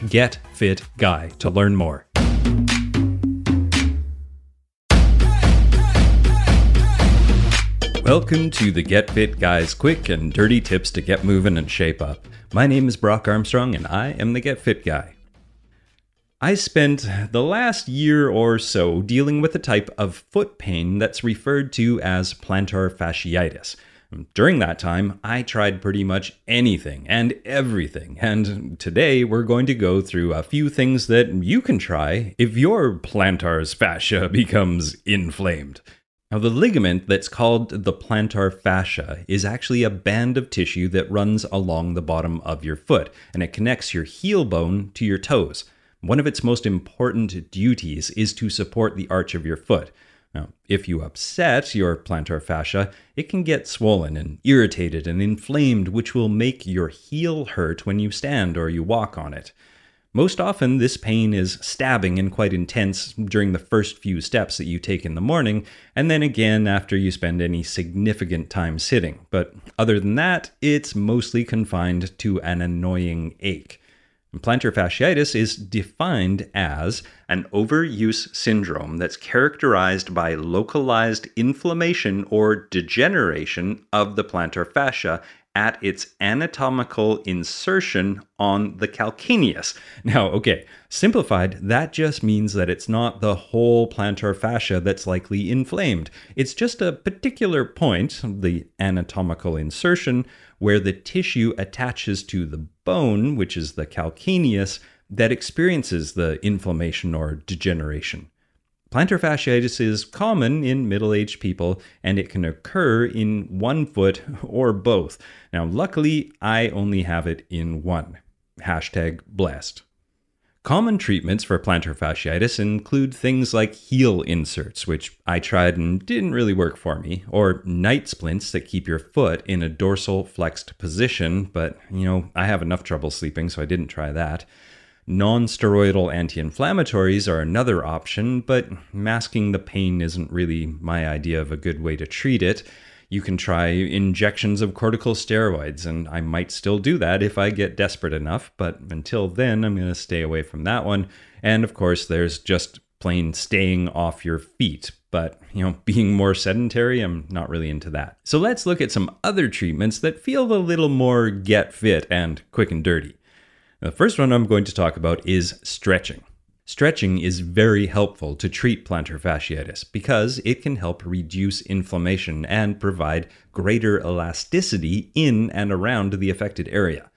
getfitguy to learn more. Welcome to the Get Fit Guy's quick and dirty tips to get moving and shape up. My name is Brock Armstrong and I am the Get Fit Guy. I spent the last year or so dealing with a type of foot pain that's referred to as plantar fasciitis. During that time, I tried pretty much anything and everything, and today we're going to go through a few things that you can try if your plantar's fascia becomes inflamed. Now, the ligament that's called the plantar fascia is actually a band of tissue that runs along the bottom of your foot, and it connects your heel bone to your toes. One of its most important duties is to support the arch of your foot. Now, if you upset your plantar fascia, it can get swollen and irritated and inflamed, which will make your heel hurt when you stand or you walk on it. Most often, this pain is stabbing and quite intense during the first few steps that you take in the morning, and then again after you spend any significant time sitting. But other than that, it's mostly confined to an annoying ache. Plantar fasciitis is defined as an overuse syndrome that's characterized by localized inflammation or degeneration of the plantar fascia at its anatomical insertion on the calcaneus. Now, okay, simplified, that just means that it's not the whole plantar fascia that's likely inflamed. It's just a particular point, the anatomical insertion, where the tissue attaches to the bone, which is the calcaneus, that experiences the inflammation or degeneration. Plantar fasciitis is common in middle aged people and it can occur in one foot or both. Now, luckily, I only have it in one. Hashtag blessed. Common treatments for plantar fasciitis include things like heel inserts, which I tried and didn't really work for me, or night splints that keep your foot in a dorsal flexed position, but you know, I have enough trouble sleeping, so I didn't try that. Non steroidal anti inflammatories are another option, but masking the pain isn't really my idea of a good way to treat it. You can try injections of corticosteroids, and I might still do that if I get desperate enough, but until then, I'm going to stay away from that one. And of course, there's just plain staying off your feet. But, you know, being more sedentary, I'm not really into that. So let's look at some other treatments that feel a little more get fit and quick and dirty. The first one I'm going to talk about is stretching. Stretching is very helpful to treat plantar fasciitis because it can help reduce inflammation and provide greater elasticity in and around the affected area.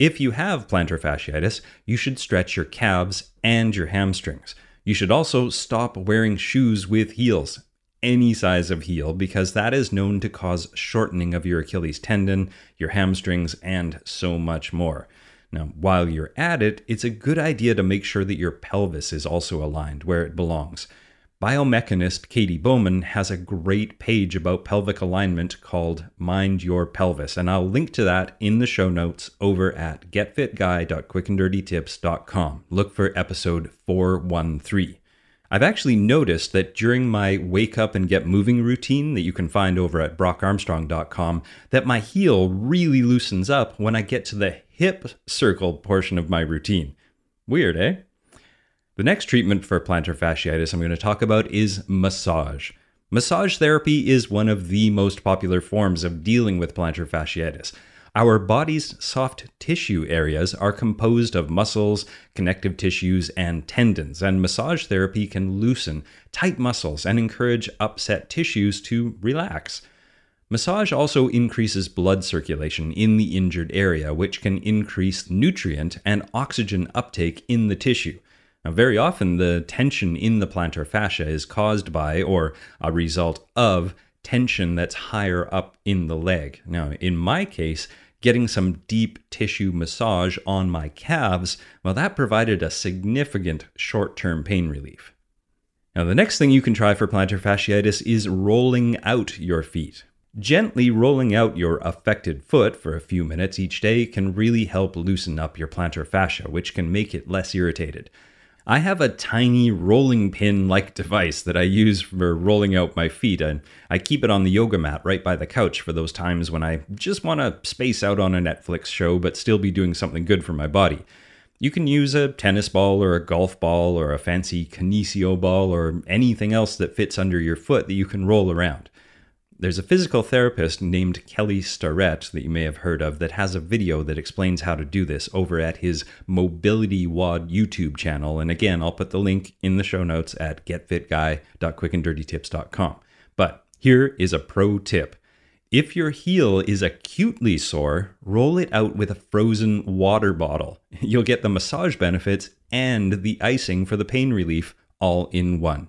If you have plantar fasciitis, you should stretch your calves and your hamstrings. You should also stop wearing shoes with heels, any size of heel, because that is known to cause shortening of your Achilles tendon, your hamstrings, and so much more. Now, while you're at it, it's a good idea to make sure that your pelvis is also aligned where it belongs. Biomechanist Katie Bowman has a great page about pelvic alignment called Mind Your Pelvis, and I'll link to that in the show notes over at getfitguy.quickanddirtytips.com. Look for episode 413. I've actually noticed that during my wake up and get moving routine that you can find over at brockarmstrong.com that my heel really loosens up when I get to the hip circle portion of my routine. Weird, eh? The next treatment for plantar fasciitis I'm going to talk about is massage. Massage therapy is one of the most popular forms of dealing with plantar fasciitis. Our body's soft tissue areas are composed of muscles, connective tissues, and tendons, and massage therapy can loosen tight muscles and encourage upset tissues to relax. Massage also increases blood circulation in the injured area, which can increase nutrient and oxygen uptake in the tissue. Now, very often, the tension in the plantar fascia is caused by or a result of tension that's higher up in the leg. Now, in my case, getting some deep tissue massage on my calves, well, that provided a significant short term pain relief. Now, the next thing you can try for plantar fasciitis is rolling out your feet. Gently rolling out your affected foot for a few minutes each day can really help loosen up your plantar fascia, which can make it less irritated. I have a tiny rolling pin like device that I use for rolling out my feet, and I keep it on the yoga mat right by the couch for those times when I just want to space out on a Netflix show but still be doing something good for my body. You can use a tennis ball or a golf ball or a fancy kinesio ball or anything else that fits under your foot that you can roll around. There's a physical therapist named Kelly Starrett that you may have heard of that has a video that explains how to do this over at his Mobility WOD YouTube channel. And again, I'll put the link in the show notes at getfitguy.quickanddirtytips.com. But here is a pro tip. If your heel is acutely sore, roll it out with a frozen water bottle. You'll get the massage benefits and the icing for the pain relief all in one.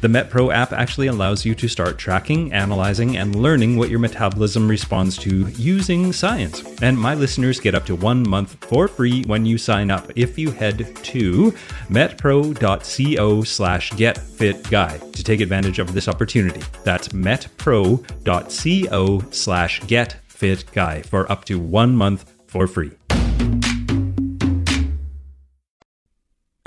The MetPro app actually allows you to start tracking, analyzing, and learning what your metabolism responds to using science. And my listeners get up to one month for free when you sign up if you head to metpro.co slash getfitguy to take advantage of this opportunity. That's metpro.co slash getfitguy for up to one month for free.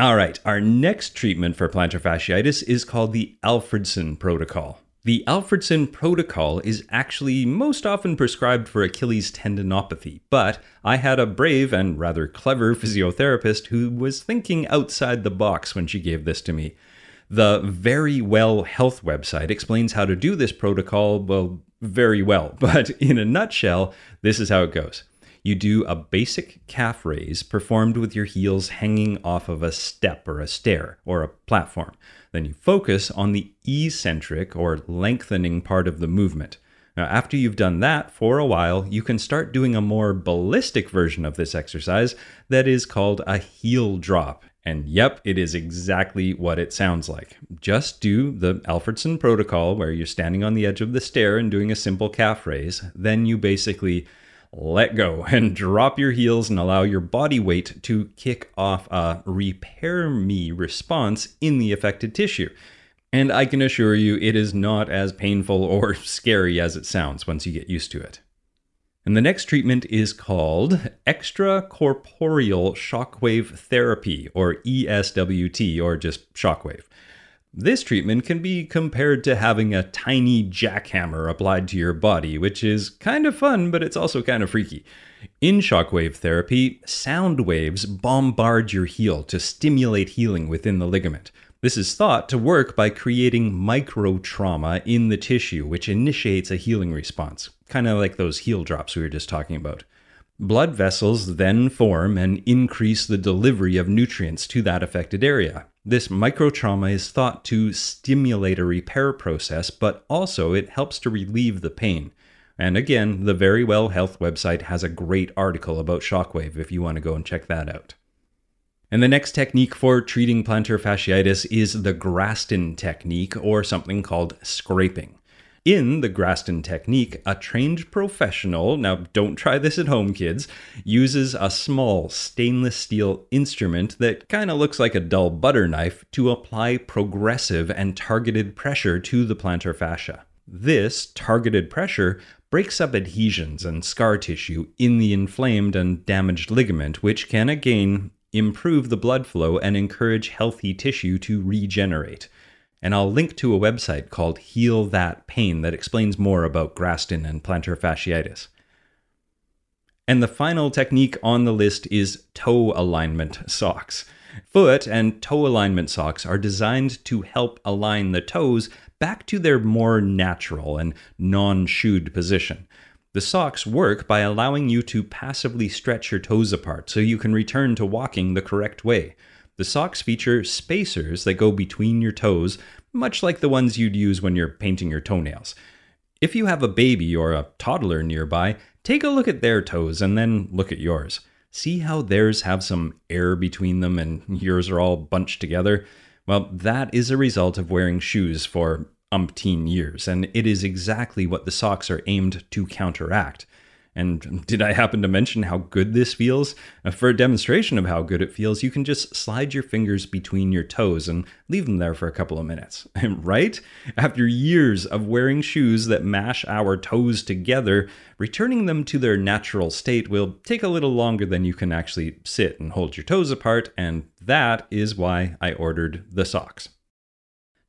All right, our next treatment for plantar fasciitis is called the Alfredson Protocol. The Alfredson Protocol is actually most often prescribed for Achilles tendinopathy, but I had a brave and rather clever physiotherapist who was thinking outside the box when she gave this to me. The Verywell Health website explains how to do this protocol, well, very well, but in a nutshell, this is how it goes you do a basic calf raise performed with your heels hanging off of a step or a stair or a platform. Then you focus on the eccentric or lengthening part of the movement. Now, after you've done that for a while, you can start doing a more ballistic version of this exercise that is called a heel drop. And yep, it is exactly what it sounds like. Just do the Alfredson protocol where you're standing on the edge of the stair and doing a simple calf raise. Then you basically let go and drop your heels and allow your body weight to kick off a repair me response in the affected tissue. And I can assure you, it is not as painful or scary as it sounds once you get used to it. And the next treatment is called extracorporeal shockwave therapy, or ESWT, or just shockwave. This treatment can be compared to having a tiny jackhammer applied to your body, which is kind of fun, but it's also kind of freaky. In shockwave therapy, sound waves bombard your heel to stimulate healing within the ligament. This is thought to work by creating micro trauma in the tissue, which initiates a healing response, kind of like those heel drops we were just talking about. Blood vessels then form and increase the delivery of nutrients to that affected area. This microtrauma is thought to stimulate a repair process, but also it helps to relieve the pain. And again, the Verywell Health website has a great article about shockwave if you want to go and check that out. And the next technique for treating plantar fasciitis is the Graston technique, or something called scraping. In the Graston technique, a trained professional, now don't try this at home, kids, uses a small stainless steel instrument that kind of looks like a dull butter knife to apply progressive and targeted pressure to the plantar fascia. This targeted pressure breaks up adhesions and scar tissue in the inflamed and damaged ligament, which can again improve the blood flow and encourage healthy tissue to regenerate. And I'll link to a website called Heal That Pain that explains more about Graston and plantar fasciitis. And the final technique on the list is toe alignment socks. Foot and toe alignment socks are designed to help align the toes back to their more natural and non shoed position. The socks work by allowing you to passively stretch your toes apart so you can return to walking the correct way. The socks feature spacers that go between your toes, much like the ones you'd use when you're painting your toenails. If you have a baby or a toddler nearby, take a look at their toes and then look at yours. See how theirs have some air between them and yours are all bunched together? Well, that is a result of wearing shoes for umpteen years, and it is exactly what the socks are aimed to counteract. And did I happen to mention how good this feels? Uh, for a demonstration of how good it feels, you can just slide your fingers between your toes and leave them there for a couple of minutes. right? After years of wearing shoes that mash our toes together, returning them to their natural state will take a little longer than you can actually sit and hold your toes apart, and that is why I ordered the socks.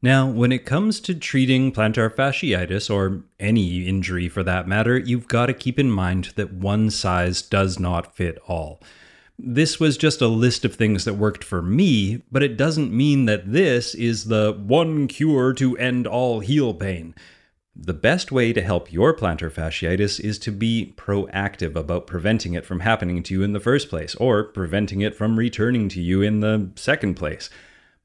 Now, when it comes to treating plantar fasciitis, or any injury for that matter, you've got to keep in mind that one size does not fit all. This was just a list of things that worked for me, but it doesn't mean that this is the one cure to end all heel pain. The best way to help your plantar fasciitis is to be proactive about preventing it from happening to you in the first place, or preventing it from returning to you in the second place.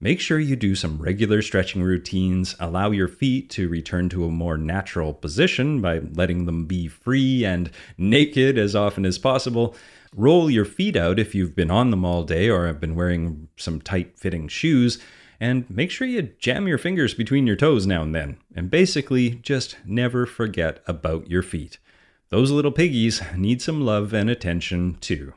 Make sure you do some regular stretching routines, allow your feet to return to a more natural position by letting them be free and naked as often as possible. Roll your feet out if you've been on them all day or have been wearing some tight fitting shoes. And make sure you jam your fingers between your toes now and then. And basically, just never forget about your feet. Those little piggies need some love and attention too.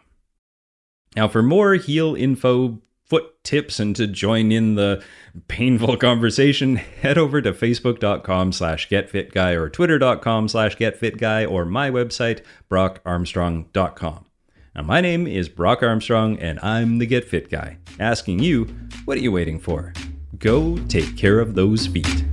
Now, for more heel info, foot tips and to join in the painful conversation, head over to facebook.com slash getfitguy or twitter.com slash getfitguy or my website, brockarmstrong.com. Now, my name is Brock Armstrong, and I'm the Get Fit Guy, asking you, what are you waiting for? Go take care of those feet.